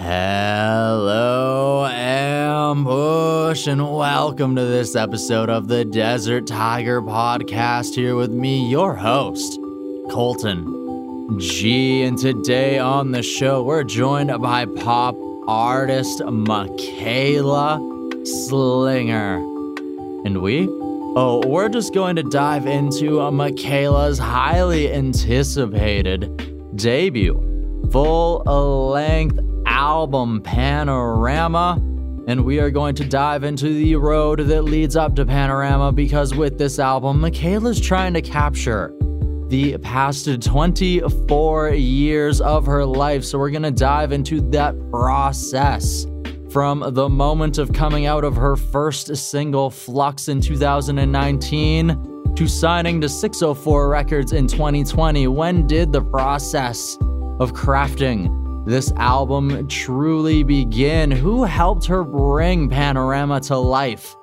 Hello, Ambush, and welcome to this episode of the Desert Tiger Podcast. Here with me, your host, Colton G. And today on the show, we're joined by pop artist Michaela Slinger. And we? Oh, we're just going to dive into uh, Michaela's highly anticipated debut, full length album Panorama. And we are going to dive into the road that leads up to Panorama because with this album, Michaela's trying to capture the past 24 years of her life. So we're going to dive into that process from the moment of coming out of her first single, Flux, in 2019 to signing to 604 Records in 2020. When did the process of crafting this album truly begin? Who helped her bring Panorama to life?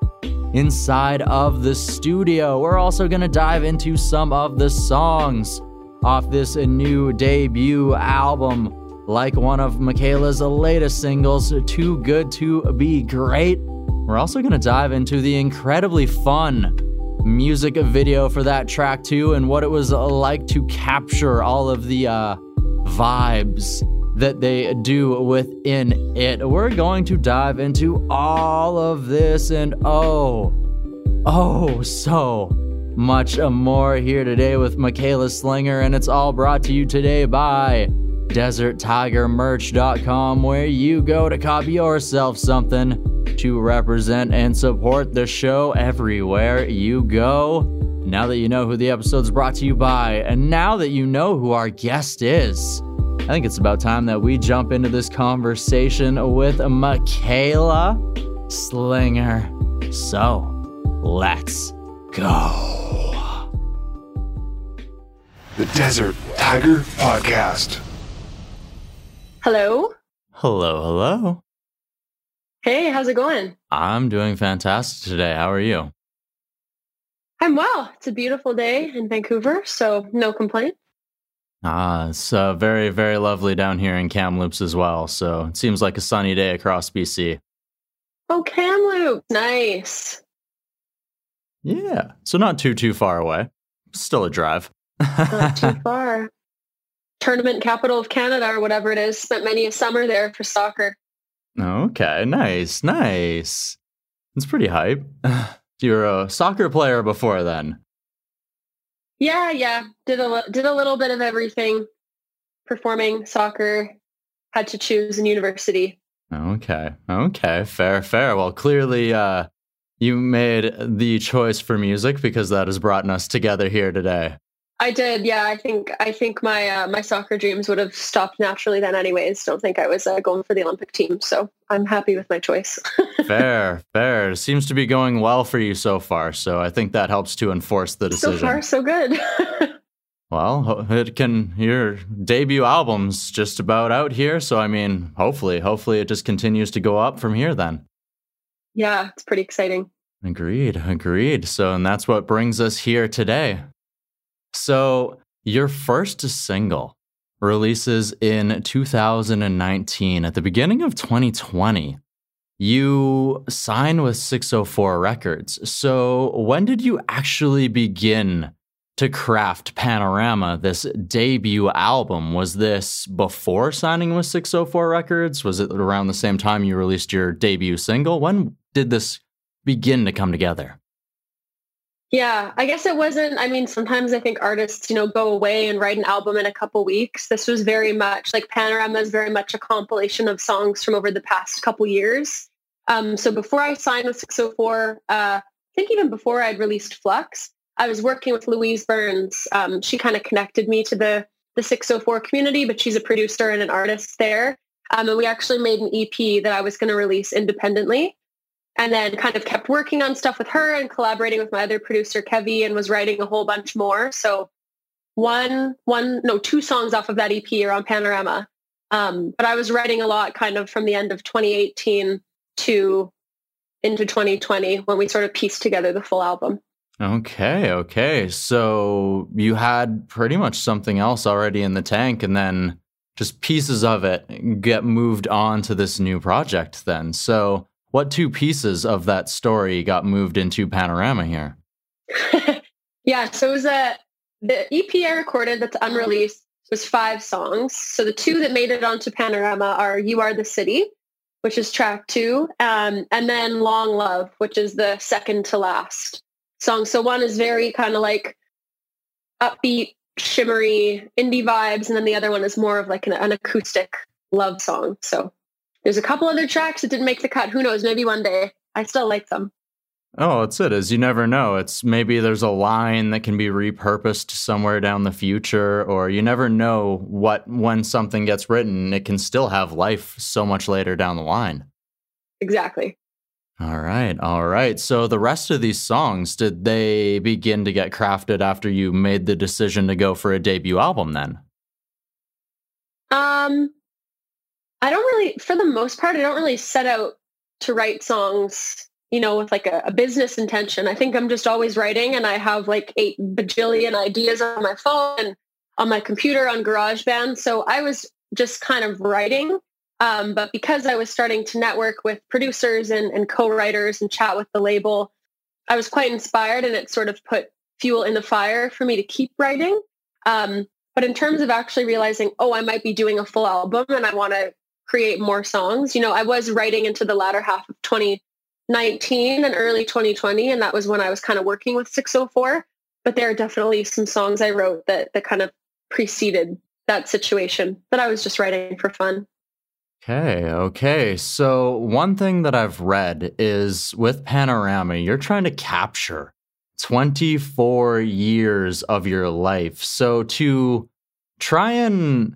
Inside of the studio, we're also going to dive into some of the songs off this new debut album, like one of Michaela's latest singles, Too Good to Be Great. We're also going to dive into the incredibly fun music video for that track, too, and what it was like to capture all of the uh, vibes that they do within it. We're going to dive into all of this and oh, oh, so much more here today with Michaela Slinger, and it's all brought to you today by DesertTigerMerch.com, where you go to copy yourself something to represent and support the show everywhere you go. Now that you know who the episode's brought to you by, and now that you know who our guest is, I think it's about time that we jump into this conversation with Michaela Slinger. So, let's go. The Desert Tiger Podcast. Hello. Hello, hello. Hey, how's it going? I'm doing fantastic today. How are you? I'm well. It's a beautiful day in Vancouver, so no complaint. Ah, it's uh, very, very lovely down here in Kamloops as well. So it seems like a sunny day across BC. Oh, Kamloops. Nice. Yeah. So not too, too far away. Still a drive. Not too far. Tournament capital of Canada or whatever it is. Spent many a summer there for soccer. Okay. Nice. Nice. It's pretty hype. You're a soccer player before then. Yeah, yeah. Did a did a little bit of everything. Performing, soccer, had to choose in university. Okay. Okay. Fair, fair. Well, clearly uh you made the choice for music because that has brought us together here today. I did, yeah. I think I think my uh, my soccer dreams would have stopped naturally then, anyways. Don't think I was uh, going for the Olympic team, so I'm happy with my choice. fair, fair. It seems to be going well for you so far, so I think that helps to enforce the decision. So far, so good. well, it can. Your debut album's just about out here, so I mean, hopefully, hopefully, it just continues to go up from here. Then. Yeah, it's pretty exciting. Agreed, agreed. So, and that's what brings us here today. So, your first single releases in 2019. At the beginning of 2020, you sign with 604 Records. So, when did you actually begin to craft Panorama, this debut album? Was this before signing with 604 Records? Was it around the same time you released your debut single? When did this begin to come together? Yeah, I guess it wasn't. I mean, sometimes I think artists, you know, go away and write an album in a couple weeks. This was very much like Panorama is very much a compilation of songs from over the past couple years. Um, so before I signed with 604, uh, I think even before I'd released Flux, I was working with Louise Burns. Um, she kind of connected me to the the 604 community, but she's a producer and an artist there. Um, and we actually made an EP that I was going to release independently and then kind of kept working on stuff with her and collaborating with my other producer Kevy and was writing a whole bunch more. So one, one, no, two songs off of that EP are on Panorama. Um, but I was writing a lot kind of from the end of 2018 to into 2020 when we sort of pieced together the full album. Okay, okay. So you had pretty much something else already in the tank and then just pieces of it get moved on to this new project then. So, what two pieces of that story got moved into Panorama here? yeah, so it was a the EP I recorded that's unreleased was five songs. So the two that made it onto Panorama are "You Are the City," which is track two, um, and then "Long Love," which is the second to last song. So one is very kind of like upbeat, shimmery indie vibes, and then the other one is more of like an, an acoustic love song. So there's a couple other tracks that didn't make the cut. Who knows? Maybe one day. I still like them. Oh, that's it. Is you never know. It's maybe there's a line that can be repurposed somewhere down the future, or you never know what when something gets written, it can still have life so much later down the line. Exactly. All right, all right. So the rest of these songs, did they begin to get crafted after you made the decision to go for a debut album then? Um I don't really for the most part I don't really set out to write songs you know, with like a, a, business intention. I think I'm just always writing and I have like eight bajillion ideas on my phone and on my computer on GarageBand. So I was just kind of writing. Um, but because I was starting to network with producers and, and co-writers and chat with the label, I was quite inspired and it sort of put fuel in the fire for me to keep writing. Um, but in terms of actually realizing, oh, I might be doing a full album and I want to create more songs, you know, I was writing into the latter half of 2019 and early 2020 and that was when I was kind of working with 604 but there are definitely some songs I wrote that that kind of preceded that situation that I was just writing for fun. Okay, okay. So one thing that I've read is with Panorama, you're trying to capture 24 years of your life. So to try and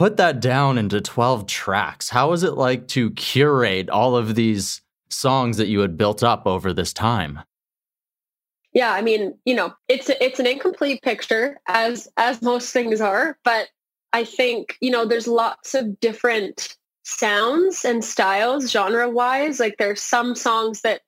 put that down into 12 tracks, How was it like to curate all of these songs that you had built up over this time? Yeah, I mean, you know, it's it's an incomplete picture as as most things are, but I think, you know, there's lots of different sounds and styles genre-wise. Like there's some songs that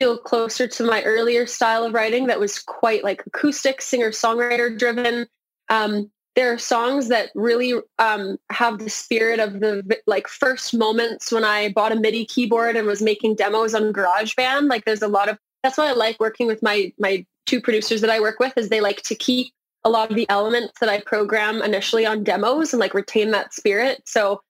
feel closer to my earlier style of writing that was quite like acoustic singer-songwriter driven. Um, there are songs that really um, have the spirit of the like first moments when I bought a MIDI keyboard and was making demos on GarageBand. Like there's a lot of that's why I like working with my my two producers that I work with is they like to keep a lot of the elements that I program initially on demos and like retain that spirit. So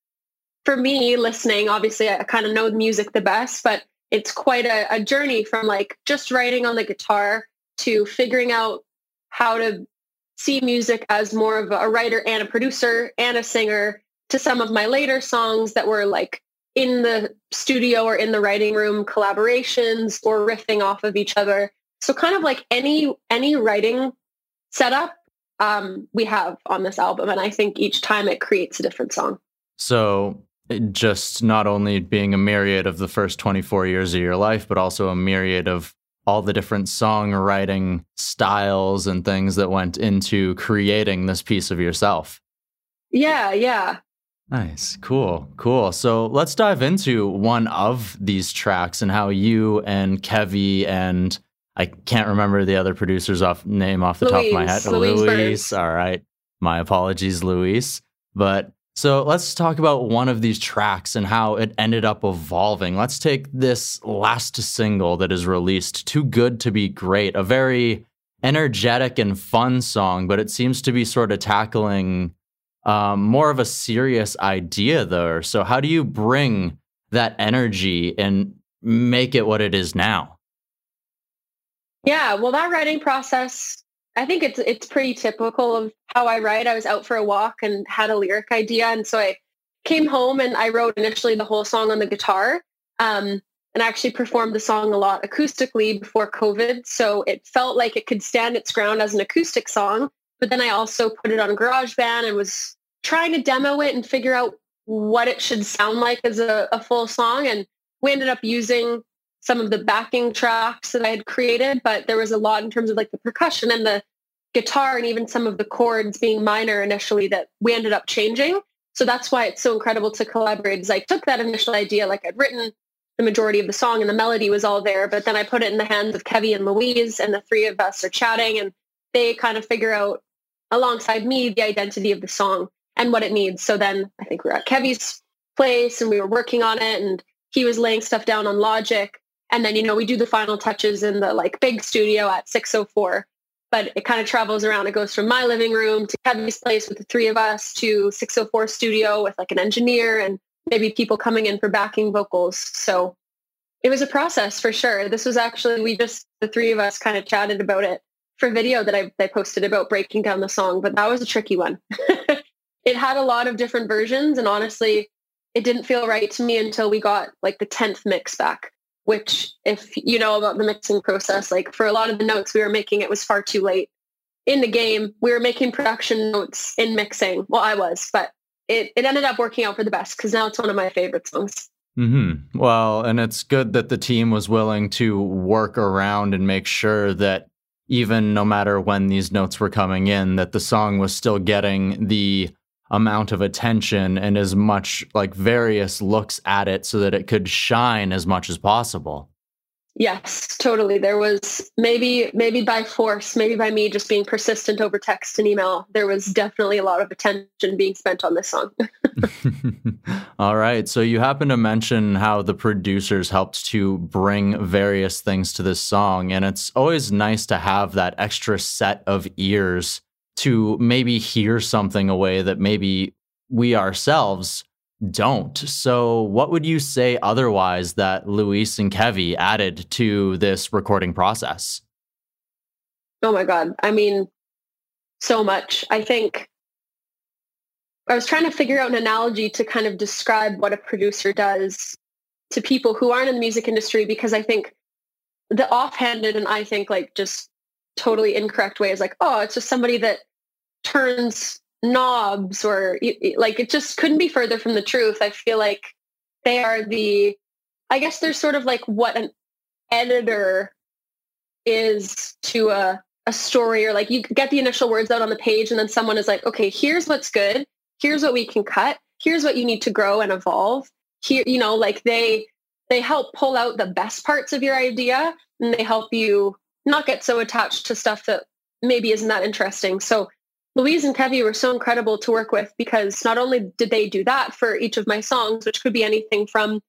for me, listening, obviously I kind of know the music the best, but it's quite a, a journey from like just writing on the guitar to figuring out how to see music as more of a writer and a producer and a singer to some of my later songs that were like in the studio or in the writing room collaborations or riffing off of each other. So kind of like any any writing setup um, we have on this album, and I think each time it creates a different song. So just not only being a myriad of the first 24 years of your life, but also a myriad of all the different songwriting styles and things that went into creating this piece of yourself. Yeah, yeah. Nice. Cool. Cool. So let's dive into one of these tracks and how you and Kevy and I can't remember the other producer's off name off the top of my head. Louise. Louise. All right. My apologies, Louise. But so let's talk about one of these tracks and how it ended up evolving. Let's take this last single that is released, Too Good to Be Great, a very energetic and fun song, but it seems to be sort of tackling um, more of a serious idea there. So, how do you bring that energy and make it what it is now? Yeah, well, that writing process I think it's it's pretty typical of how I write. I was out for a walk and had a lyric idea, and so I came home and I wrote initially the whole song on the guitar, um, and I actually performed the song a lot acoustically before COVID. So it felt like it could stand its ground as an acoustic song. But then I also put it on GarageBand and was trying to demo it and figure out what it should sound like as a, a full song. And we ended up using some of the backing tracks that I had created, but there was a lot in terms of like the percussion and the guitar and even some of the chords being minor initially that we ended up changing. So that's why it's so incredible to collaborate is I took that initial idea, like I'd written the majority of the song and the melody was all there, but then I put it in the hands of Kevy and Louise and the three of us are chatting and they kind of figure out alongside me the identity of the song. and what it needs. So then I think we were at Kevy's place and we were working on it and he was laying stuff down on Logic. And then, you know, we do the final touches in the like big studio at 604. But it kind of travels around. It goes from my living room to Kevin's place with the three of us to 604 studio with like an engineer and maybe people coming in for backing vocals. So it was a process for sure. This was actually, we just, the three of us kind of chatted about it for video that I, I posted about breaking down the song, but that was a tricky one. it had a lot of different versions and honestly it didn't feel right to me until we got like the 10th mix back which if you know about the mixing process like for a lot of the notes we were making it was far too late. In the game we were making production notes in mixing. Well i was but it, it ended up working out for the best because now it's one of my favorite songs. Mm-hmm. well and it's good that the team was willing to work around and make sure that even no matter when these notes were coming in that the song was still getting the amount of attention and as much like various looks at it so that it could shine as much as possible. Yes, totally. There was maybe maybe by force, maybe by me just being persistent over text and email, there was definitely a lot of attention being spent on this song. All right. So you happen to mention how the producers helped to bring various things to this song and it's always nice to have that extra set of ears to maybe hear something a way that maybe we ourselves don't. So, what would you say otherwise that Louise and Kevy added to this recording process? Oh my God. I mean, so much. I think I was trying to figure out an analogy to kind of describe what a producer does to people who aren't in the music industry because I think the offhanded and I think like just totally incorrect way is like, oh, it's just somebody that turns knobs or like it just couldn't be further from the truth. I feel like they are the, I guess they're sort of like what an editor is to a, a story or like you get the initial words out on the page and then someone is like, okay, here's what's good. Here's what we can cut. Here's what you need to grow and evolve. Here, you know, like they, they help pull out the best parts of your idea and they help you not get so attached to stuff that maybe isn't that interesting. So Louise and Kevy were so incredible to work with because not only did they do that for each of my songs, which could be anything from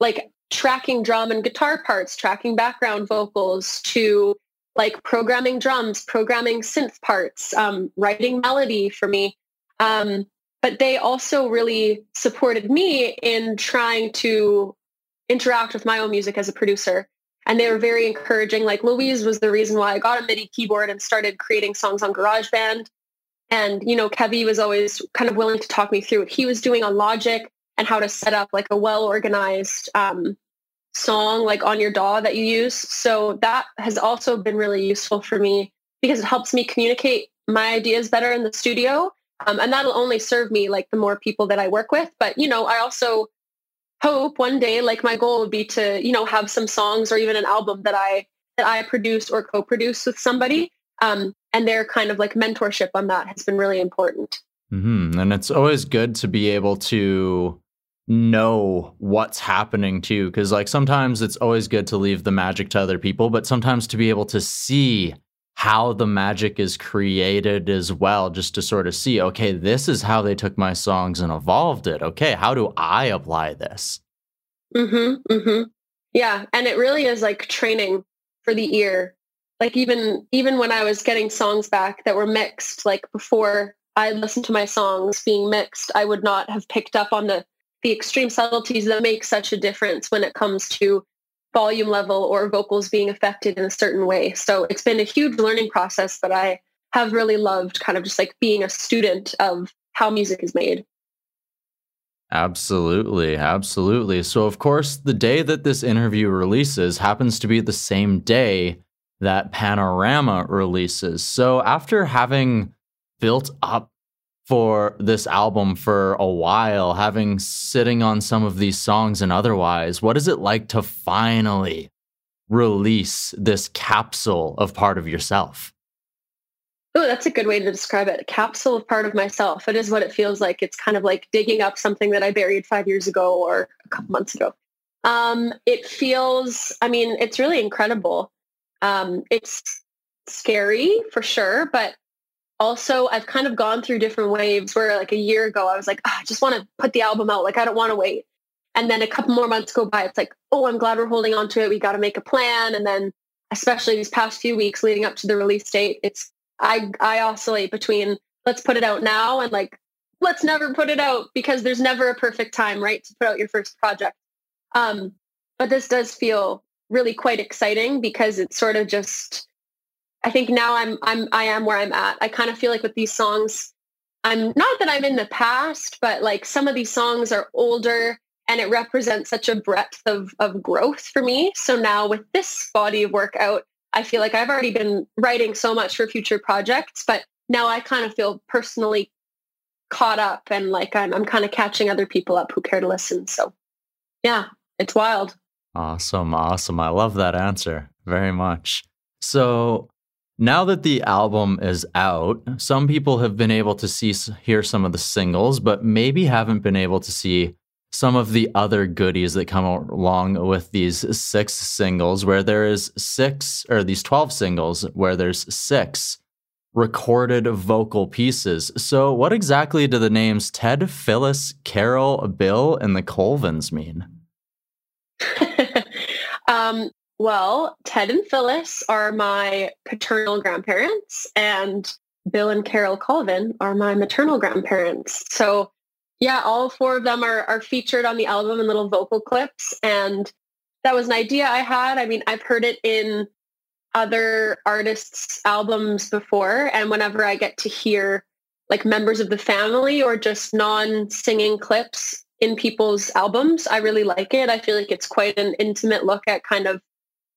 like tracking drum and guitar parts, tracking background vocals to like programming drums, programming synth parts, um, writing melody for me. Um, but they also really supported me in trying to interact with my own music as a producer. And they were very encouraging. Like Louise was the reason why I got a MIDI keyboard and started creating songs on GarageBand. And, you know, Kevy was always kind of willing to talk me through what he was doing on Logic and how to set up like a well-organized um, song like on your DAW that you use. So that has also been really useful for me because it helps me communicate my ideas better in the studio. Um, and that'll only serve me like the more people that I work with. But, you know, I also hope one day like my goal would be to, you know, have some songs or even an album that I that I produce or co-produce with somebody. Um, and their kind of like mentorship on that has been really important. Mm-hmm. And it's always good to be able to know what's happening too because like sometimes it's always good to leave the magic to other people but sometimes to be able to see how the magic is created as well just to sort of see okay this is how they took my songs and evolved it okay how do i apply this Mm-hmm. Mm-hmm. yeah and it really is like training for the ear like even even when I was getting songs back that were mixed, like before I listened to my songs being mixed, I would not have picked up on the the extreme subtleties that make such a difference when it comes to volume level or vocals being affected in a certain way. So it's been a huge learning process that I have really loved kind of just like being a student of how music is made. Absolutely, absolutely. So of course, the day that this interview releases happens to be the same day that Panorama releases. So after having built up for this album for a while, having sitting on some of these songs and otherwise, what is it like to finally release this capsule of part of yourself? Oh, that's a good way to describe it. A capsule of part of myself. It is what it feels like. It's kind of like digging up something that I buried five years ago or a couple months ago. Um, it feels, I mean, it's really incredible. Um, it's scary for sure, but also I've kind of gone through different waves where like a year ago I was like, oh, I just want to put the album out. Like I don't want to wait. And then a couple more months go by. It's like, oh, I'm glad we're holding on to it. We got to make a plan. And then especially these past few weeks leading up to the release date, it's I I oscillate between let's put it out now and like let's never put it out because there's never a perfect time, right, to put out your first project. Um, but this does feel really quite exciting because it's sort of just I think now I'm I'm I am where I'm at. I kind of feel like with these songs, I'm not that I'm in the past, but like some of these songs are older and it represents such a breadth of of growth for me. So now with this body of work out, I feel like I've already been writing so much for future projects, but now I kind of feel personally caught up and like I'm I'm kind of catching other people up who care to listen. So yeah, it's wild. Awesome, awesome. I love that answer very much. So now that the album is out, some people have been able to see hear some of the singles, but maybe haven't been able to see some of the other goodies that come along with these six singles where there is six or these 12 singles where there's six recorded vocal pieces. So what exactly do the names Ted, Phyllis, Carol, Bill and the Colvins mean? um, well, Ted and Phyllis are my paternal grandparents, and Bill and Carol Colvin are my maternal grandparents. So, yeah, all four of them are, are featured on the album in little vocal clips. And that was an idea I had. I mean, I've heard it in other artists' albums before. And whenever I get to hear like members of the family or just non-singing clips in people's albums, I really like it. I feel like it's quite an intimate look at kind of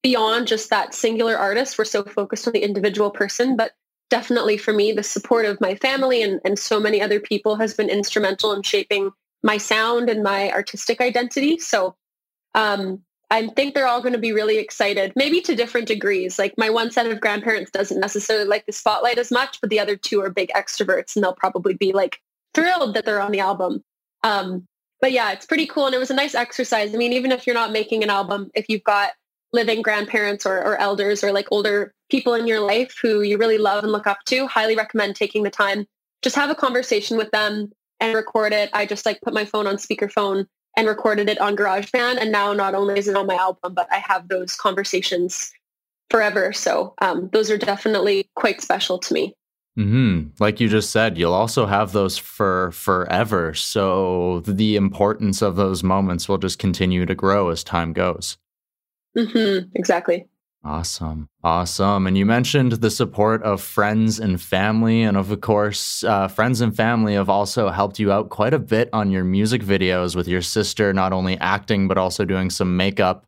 beyond just that singular artist. We're so focused on the individual person, but definitely for me, the support of my family and, and so many other people has been instrumental in shaping my sound and my artistic identity. So um, I think they're all going to be really excited, maybe to different degrees. Like my one set of grandparents doesn't necessarily like the spotlight as much, but the other two are big extroverts and they'll probably be like thrilled that they're on the album. Um, but yeah, it's pretty cool. And it was a nice exercise. I mean, even if you're not making an album, if you've got living grandparents or, or elders or like older people in your life who you really love and look up to, highly recommend taking the time. Just have a conversation with them and record it. I just like put my phone on speakerphone and recorded it on GarageBand. And now not only is it on my album, but I have those conversations forever. So um, those are definitely quite special to me. Hmm. Like you just said, you'll also have those for forever. So the importance of those moments will just continue to grow as time goes. Mm-hmm, exactly. Awesome. Awesome. And you mentioned the support of friends and family. And of course, uh, friends and family have also helped you out quite a bit on your music videos with your sister, not only acting, but also doing some makeup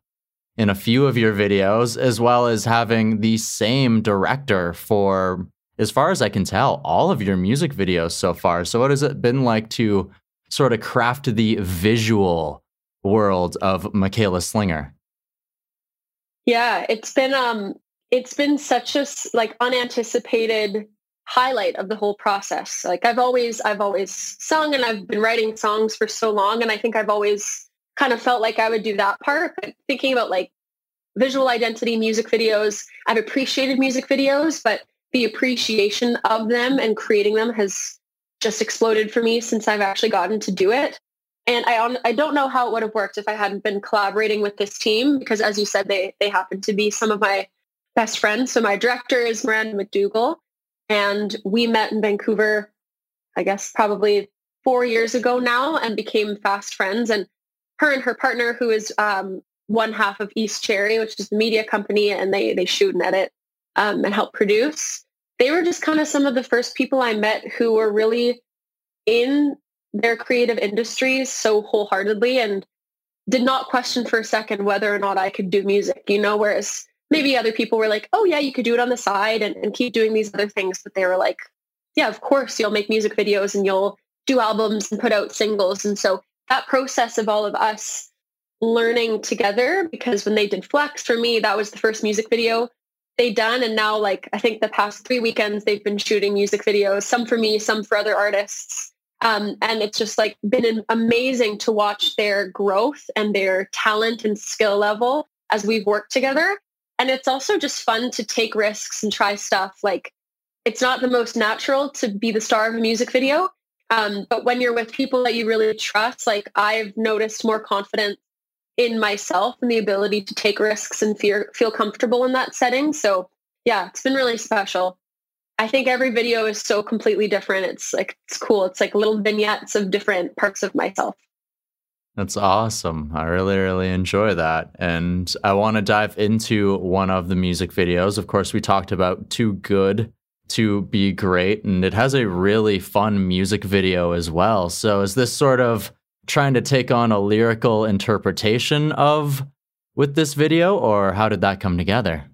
in a few of your videos, as well as having the same director for, as far as I can tell, all of your music videos so far. So, what has it been like to sort of craft the visual world of Michaela Slinger? Yeah, it's been um it's been such a like unanticipated highlight of the whole process. Like I've always I've always sung and I've been writing songs for so long and I think I've always kind of felt like I would do that part. But thinking about like visual identity music videos, I've appreciated music videos, but the appreciation of them and creating them has just exploded for me since I've actually gotten to do it. And I I don't know how it would have worked if I hadn't been collaborating with this team because, as you said, they they happen to be some of my best friends. So my director is Miranda McDougall, and we met in Vancouver, I guess probably four years ago now, and became fast friends. And her and her partner, who is um, one half of East Cherry, which is the media company, and they they shoot and edit um, and help produce. They were just kind of some of the first people I met who were really in their creative industries so wholeheartedly and did not question for a second whether or not I could do music, you know, whereas maybe other people were like, oh yeah, you could do it on the side and, and keep doing these other things. But they were like, yeah, of course you'll make music videos and you'll do albums and put out singles. And so that process of all of us learning together, because when they did Flux for me, that was the first music video they'd done. And now like, I think the past three weekends, they've been shooting music videos, some for me, some for other artists. Um, and it's just like been amazing to watch their growth and their talent and skill level as we've worked together. And it's also just fun to take risks and try stuff like it's not the most natural to be the star of a music video. Um, but when you're with people that you really trust, like I've noticed more confidence in myself and the ability to take risks and fear, feel comfortable in that setting. So yeah, it's been really special. I think every video is so completely different. It's like, it's cool. It's like little vignettes of different parts of myself. That's awesome. I really, really enjoy that. And I want to dive into one of the music videos. Of course, we talked about Too Good to Be Great, and it has a really fun music video as well. So, is this sort of trying to take on a lyrical interpretation of with this video, or how did that come together?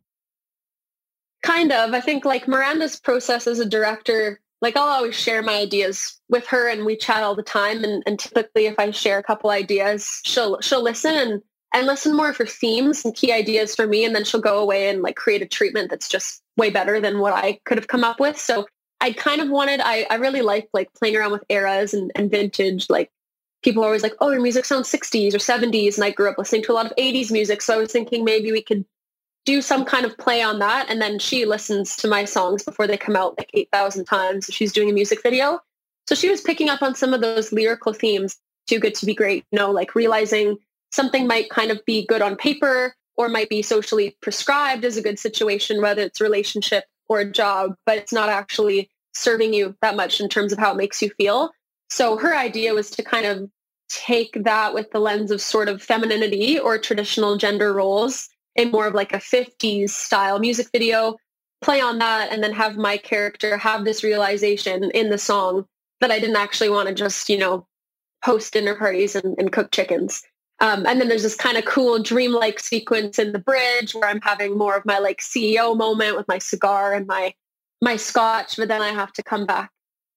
Kind of. I think like Miranda's process as a director, like I'll always share my ideas with her and we chat all the time. And, and typically if I share a couple ideas, she'll she'll listen and and listen more for themes and key ideas for me. And then she'll go away and like create a treatment that's just way better than what I could have come up with. So I kind of wanted, I, I really like like playing around with eras and, and vintage. Like people are always like, oh, your music sounds 60s or 70s. And I grew up listening to a lot of 80s music. So I was thinking maybe we could do some kind of play on that. And then she listens to my songs before they come out like 8,000 times. She's doing a music video. So she was picking up on some of those lyrical themes, too good to be great, you know, like realizing something might kind of be good on paper or might be socially prescribed as a good situation, whether it's a relationship or a job, but it's not actually serving you that much in terms of how it makes you feel. So her idea was to kind of take that with the lens of sort of femininity or traditional gender roles in more of like a 50s style music video, play on that and then have my character have this realization in the song that I didn't actually want to just, you know, host dinner parties and, and cook chickens. Um, and then there's this kind of cool dreamlike sequence in the bridge where I'm having more of my like CEO moment with my cigar and my my scotch, but then I have to come back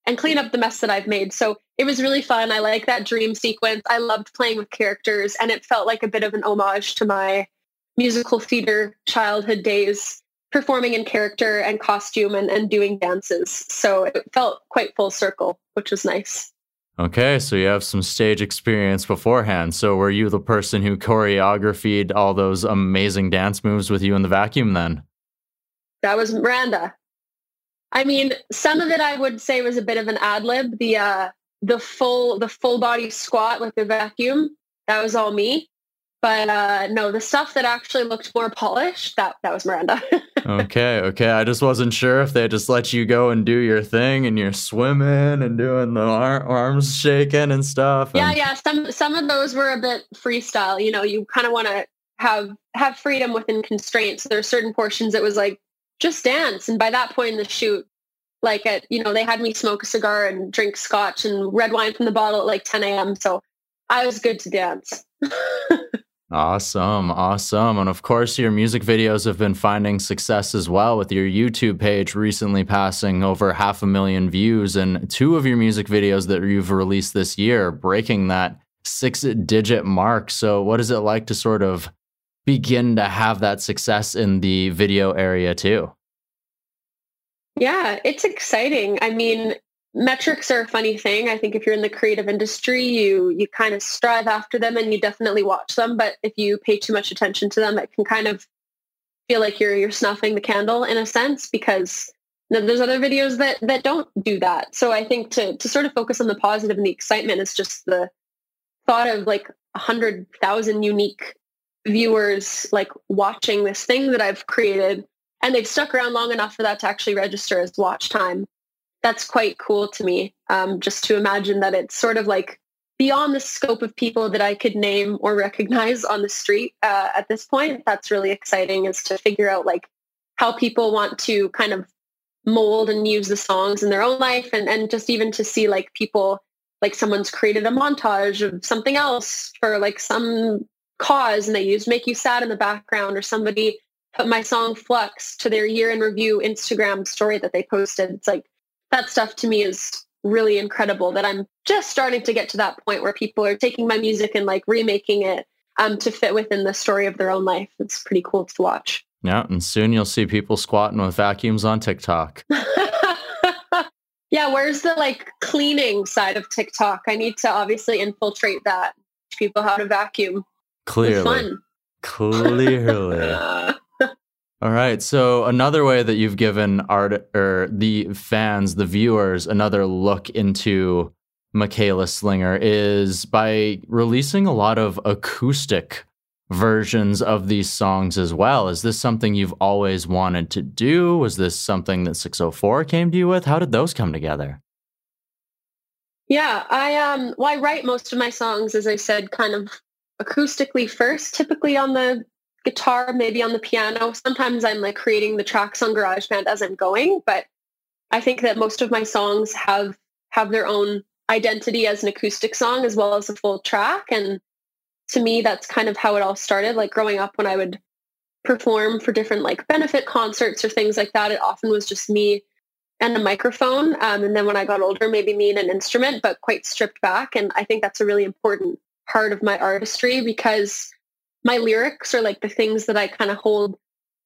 and clean up the mess that I've made. So it was really fun. I like that dream sequence. I loved playing with characters and it felt like a bit of an homage to my musical theater childhood days performing in character and costume and, and doing dances. So it felt quite full circle, which was nice. Okay, so you have some stage experience beforehand. So were you the person who choreographed all those amazing dance moves with you in the vacuum then? That was Miranda. I mean, some of it I would say was a bit of an ad lib. The uh, the full the full body squat with the vacuum that was all me. But uh, no, the stuff that actually looked more polished, that that was Miranda. okay, okay. I just wasn't sure if they just let you go and do your thing and you're swimming and doing the ar- arms shaking and stuff. And... Yeah, yeah. Some some of those were a bit freestyle. You know, you kind of want to have have freedom within constraints. There are certain portions that was like just dance, and by that point in the shoot, like at you know they had me smoke a cigar and drink scotch and red wine from the bottle at like 10 a.m. So I was good to dance. Awesome, awesome. And of course, your music videos have been finding success as well, with your YouTube page recently passing over half a million views, and two of your music videos that you've released this year breaking that six digit mark. So, what is it like to sort of begin to have that success in the video area too? Yeah, it's exciting. I mean, metrics are a funny thing. I think if you're in the creative industry, you you kind of strive after them and you definitely watch them. But if you pay too much attention to them, it can kind of feel like you're you're snuffing the candle in a sense because there's other videos that that don't do that. So I think to to sort of focus on the positive and the excitement is just the thought of like a hundred thousand unique viewers like watching this thing that I've created and they've stuck around long enough for that to actually register as watch time that's quite cool to me. Um, just to imagine that it's sort of like beyond the scope of people that I could name or recognize on the street uh, at this point. That's really exciting is to figure out like how people want to kind of mold and use the songs in their own life and, and just even to see like people like someone's created a montage of something else for like some cause and they use make you sad in the background or somebody put my song flux to their year in review instagram story that they posted it's like that stuff to me is really incredible that I'm just starting to get to that point where people are taking my music and like remaking it um, to fit within the story of their own life. It's pretty cool to watch. Yeah, and soon you'll see people squatting with vacuums on TikTok. yeah, where's the like cleaning side of TikTok? I need to obviously infiltrate that. Teach people how to vacuum. Clearly. Clearly. All right. So another way that you've given art or the fans, the viewers, another look into Michaela Slinger is by releasing a lot of acoustic versions of these songs as well. Is this something you've always wanted to do? Was this something that 604 came to you with? How did those come together? Yeah, I um well I write most of my songs as I said kind of acoustically first, typically on the guitar, maybe on the piano. Sometimes I'm like creating the tracks on GarageBand as I'm going, but I think that most of my songs have have their own identity as an acoustic song as well as a full track and to me that's kind of how it all started like growing up when I would perform for different like benefit concerts or things like that it often was just me and a microphone um, and then when I got older maybe me and an instrument but quite stripped back and I think that's a really important part of my artistry because my lyrics are like the things that I kind of hold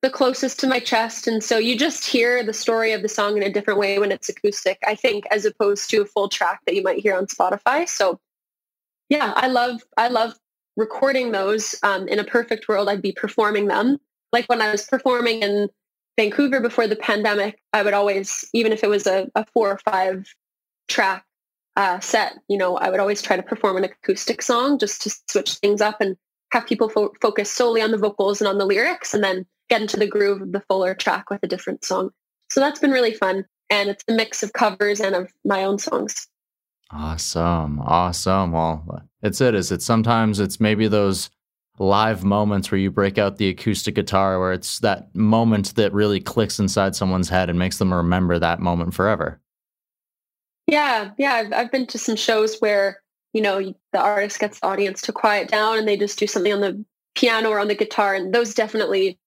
the closest to my chest. And so you just hear the story of the song in a different way when it's acoustic, I think, as opposed to a full track that you might hear on Spotify. So yeah, I love, I love recording those. Um, in a perfect world, I'd be performing them. Like when I was performing in Vancouver before the pandemic, I would always, even if it was a, a four or five track uh, set, you know, I would always try to perform an acoustic song just to switch things up and have people fo- focus solely on the vocals and on the lyrics and then get into the groove of the fuller track with a different song. So that's been really fun. And it's a mix of covers and of my own songs. Awesome. Awesome. Well, it's it. Is it sometimes it's maybe those live moments where you break out the acoustic guitar where it's that moment that really clicks inside someone's head and makes them remember that moment forever. Yeah. Yeah. I've, I've been to some shows where you know, the artist gets the audience to quiet down and they just do something on the piano or on the guitar. And those definitely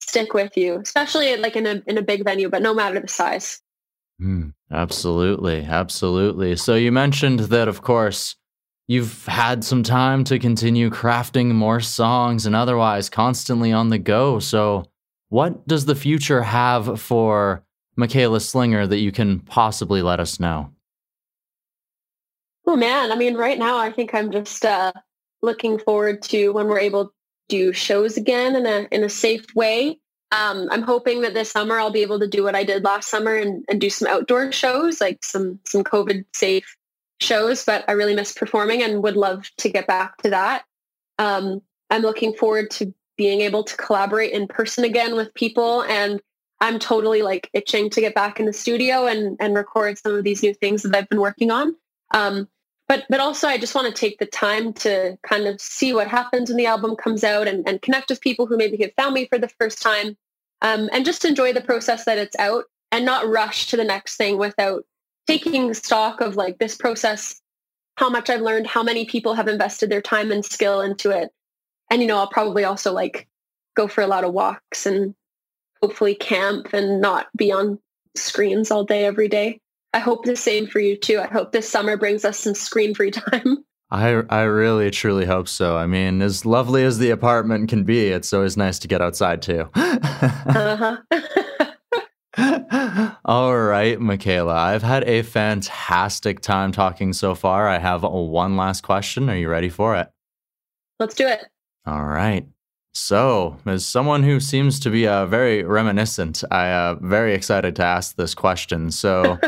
stick with you, especially like in a, in a big venue, but no matter the size. Mm, absolutely. Absolutely. So you mentioned that, of course, you've had some time to continue crafting more songs and otherwise constantly on the go. So what does the future have for Michaela Slinger that you can possibly let us know? Oh man, I mean, right now I think I'm just uh, looking forward to when we're able to do shows again in a in a safe way. Um, I'm hoping that this summer I'll be able to do what I did last summer and, and do some outdoor shows, like some some COVID safe shows. But I really miss performing and would love to get back to that. Um, I'm looking forward to being able to collaborate in person again with people and I'm totally like itching to get back in the studio and, and record some of these new things that I've been working on. Um, but but also I just want to take the time to kind of see what happens when the album comes out and, and connect with people who maybe have found me for the first time um, and just enjoy the process that it's out and not rush to the next thing without taking stock of like this process how much I've learned how many people have invested their time and skill into it. And you know I'll probably also like go for a lot of walks and hopefully camp and not be on screens all day every day I hope the same for you too. I hope this summer brings us some screen free time. I I really truly hope so. I mean, as lovely as the apartment can be, it's always nice to get outside too. uh-huh. All right, Michaela. I've had a fantastic time talking so far. I have one last question. Are you ready for it? Let's do it. All right. So, as someone who seems to be uh, very reminiscent, I am uh, very excited to ask this question. So,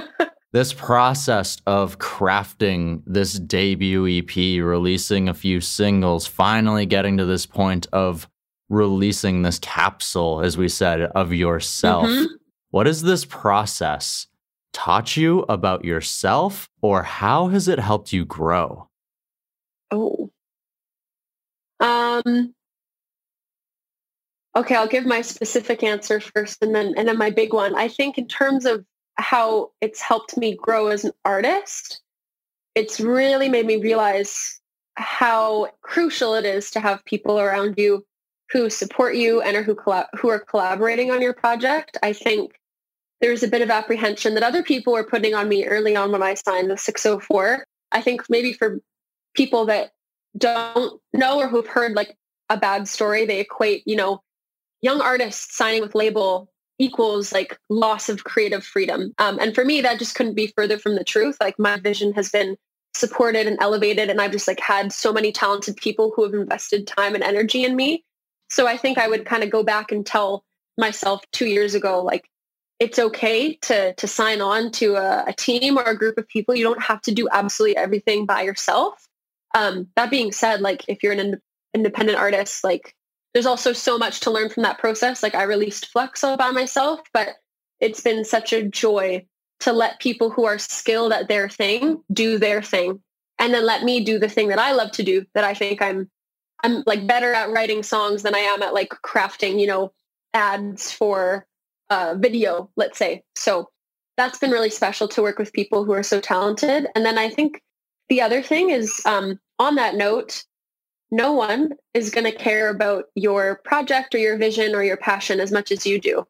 this process of crafting this debut EP, releasing a few singles, finally getting to this point of releasing this capsule, as we said, of yourself. Mm-hmm. What has this process taught you about yourself, or how has it helped you grow? Oh. Um, okay, I'll give my specific answer first and then and then my big one. I think in terms of how it's helped me grow as an artist, it's really made me realize how crucial it is to have people around you who support you and are who collab- who are collaborating on your project. I think there's a bit of apprehension that other people were putting on me early on when I signed the 604. I think maybe for people that don't know or who've heard like a bad story, they equate, you know, young artists signing with label equals like loss of creative freedom. Um, and for me, that just couldn't be further from the truth. Like my vision has been supported and elevated and I've just like had so many talented people who have invested time and energy in me. So I think I would kind of go back and tell myself two years ago, like it's okay to to sign on to a, a, team or a group of people. You don't have to do absolutely everything by yourself. Um, that being said, like if you're an ind- independent artist, like there's also so much to learn from that process. Like I released Flux all by myself, but it's been such a joy to let people who are skilled at their thing do their thing and then let me do the thing that I love to do that I think I'm I'm like better at writing songs than I am at like crafting, you know, ads for uh, video, let's say. So that's been really special to work with people who are so talented. And then I think the other thing is um, on that note, no one is going to care about your project or your vision or your passion as much as you do.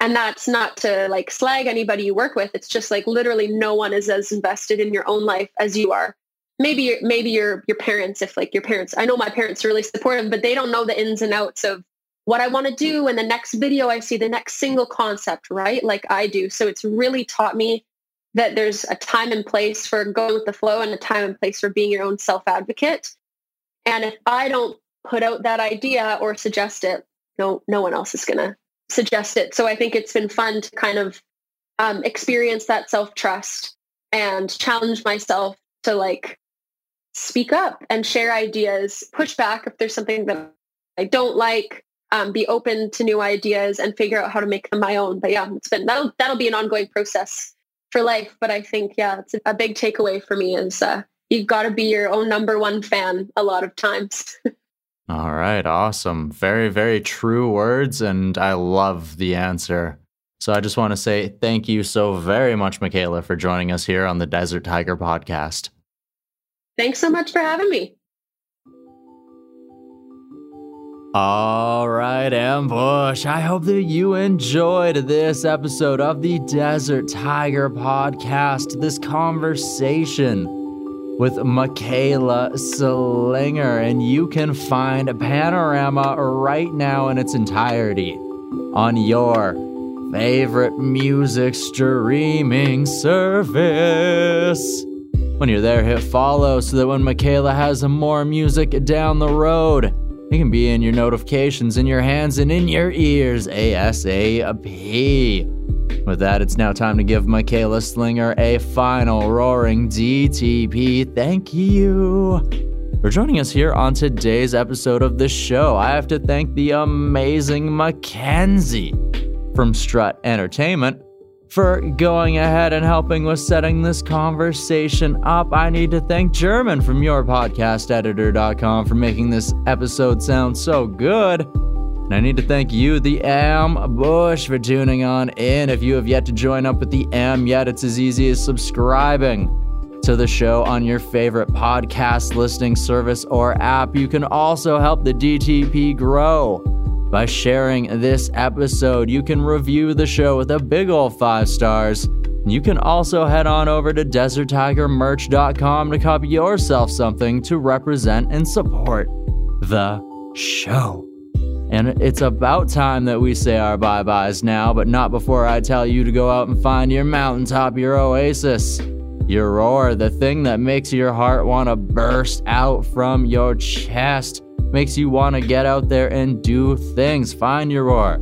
And that's not to like slag anybody you work with. It's just like literally no one is as invested in your own life as you are. Maybe maybe your your parents, if like your parents, I know my parents are really supportive, but they don't know the ins and outs of what I want to do and the next video I see, the next single concept, right? Like I do. So it's really taught me that there's a time and place for going with the flow and a time and place for being your own self advocate. And if I don't put out that idea or suggest it, no, no one else is going to suggest it. So I think it's been fun to kind of um, experience that self trust and challenge myself to like speak up and share ideas, push back if there's something that I don't like, um, be open to new ideas and figure out how to make them my own. But yeah, it's been that'll that'll be an ongoing process for life. But I think yeah, it's a, a big takeaway for me is uh, you've got to be your own number one fan a lot of times. All right, awesome. Very, very true words, and I love the answer. So I just want to say thank you so very much, Michaela, for joining us here on the Desert Tiger podcast. Thanks so much for having me. All right, Ambush. I hope that you enjoyed this episode of the Desert Tiger podcast, this conversation with Michaela Slinger. And you can find Panorama right now in its entirety on your favorite music streaming service. When you're there, hit follow so that when Michaela has more music down the road, it can be in your notifications, in your hands, and in your ears ASAP. With that, it's now time to give Michaela Slinger a final roaring DTP. Thank you for joining us here on today's episode of the show. I have to thank the amazing Mackenzie from Strut Entertainment for going ahead and helping with setting this conversation up. I need to thank German from yourpodcasteditor.com for making this episode sound so good. And I need to thank you, the Ambush, for tuning on in. If you have yet to join up with the Am yet, it's as easy as subscribing to the show on your favorite podcast listening service or app. You can also help the DTP grow by sharing this episode. You can review the show with a big old five stars. You can also head on over to deserttigermerch.com to copy yourself something to represent and support the show. And it's about time that we say our bye byes now, but not before I tell you to go out and find your mountaintop, your oasis, your roar, the thing that makes your heart want to burst out from your chest makes you want to get out there and do things. Find your roar.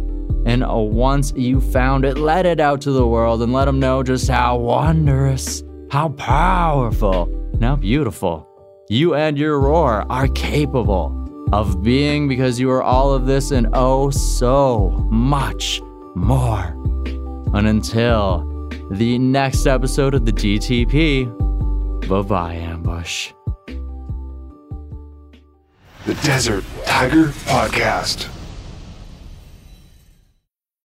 And once you found it, let it out to the world and let them know just how wondrous, how powerful, and how beautiful you and your roar are capable of being because you are all of this and oh so much more. And until the next episode of the DTP, bye bye, Ambush the Desert Tiger Podcast.